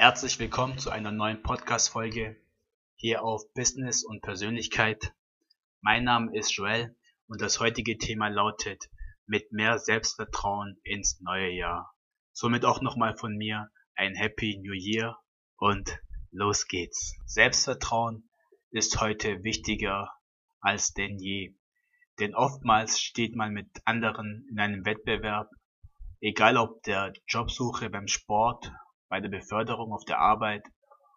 Herzlich willkommen zu einer neuen Podcast-Folge hier auf Business und Persönlichkeit. Mein Name ist Joel und das heutige Thema lautet mit mehr Selbstvertrauen ins neue Jahr. Somit auch nochmal von mir ein Happy New Year und los geht's. Selbstvertrauen ist heute wichtiger als denn je. Denn oftmals steht man mit anderen in einem Wettbewerb, egal ob der Jobsuche beim Sport bei der Beförderung auf der Arbeit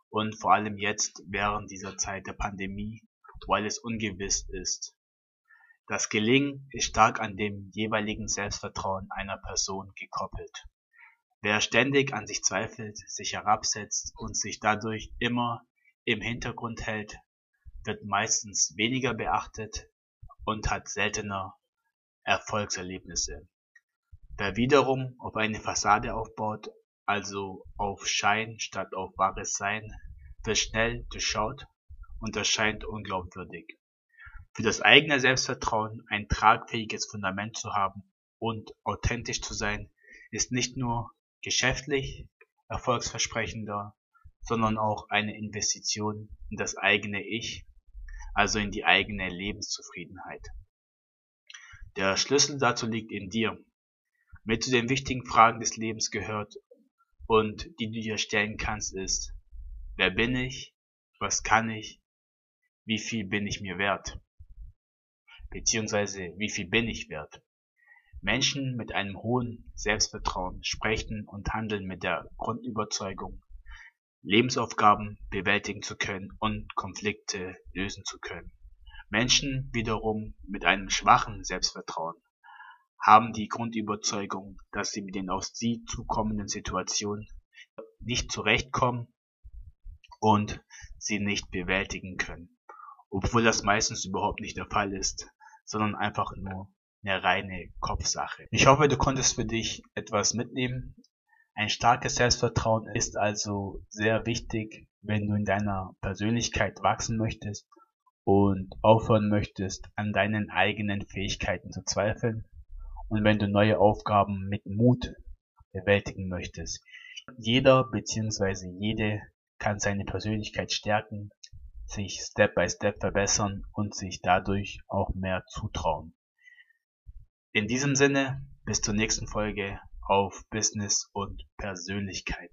und vor allem jetzt während dieser Zeit der Pandemie, wo alles ungewiss ist. Das Gelingen ist stark an dem jeweiligen Selbstvertrauen einer Person gekoppelt. Wer ständig an sich zweifelt, sich herabsetzt und sich dadurch immer im Hintergrund hält, wird meistens weniger beachtet und hat seltener Erfolgserlebnisse. Wer wiederum auf eine Fassade aufbaut also auf Schein statt auf wahres Sein, wird schnell durchschaut und erscheint unglaubwürdig. Für das eigene Selbstvertrauen ein tragfähiges Fundament zu haben und authentisch zu sein, ist nicht nur geschäftlich erfolgsversprechender, sondern auch eine Investition in das eigene Ich, also in die eigene Lebenszufriedenheit. Der Schlüssel dazu liegt in dir. Mit zu den wichtigen Fragen des Lebens gehört, und die du dir stellen kannst, ist, wer bin ich, was kann ich, wie viel bin ich mir wert, beziehungsweise wie viel bin ich wert. Menschen mit einem hohen Selbstvertrauen sprechen und handeln mit der Grundüberzeugung, Lebensaufgaben bewältigen zu können und Konflikte lösen zu können. Menschen wiederum mit einem schwachen Selbstvertrauen haben die Grundüberzeugung, dass sie mit den auf sie zukommenden Situationen nicht zurechtkommen und sie nicht bewältigen können. Obwohl das meistens überhaupt nicht der Fall ist, sondern einfach nur eine reine Kopfsache. Ich hoffe, du konntest für dich etwas mitnehmen. Ein starkes Selbstvertrauen ist also sehr wichtig, wenn du in deiner Persönlichkeit wachsen möchtest und aufhören möchtest, an deinen eigenen Fähigkeiten zu zweifeln und wenn du neue Aufgaben mit Mut bewältigen möchtest. Jeder bzw. jede kann seine Persönlichkeit stärken, sich Step by Step verbessern und sich dadurch auch mehr zutrauen. In diesem Sinne, bis zur nächsten Folge auf Business und Persönlichkeit.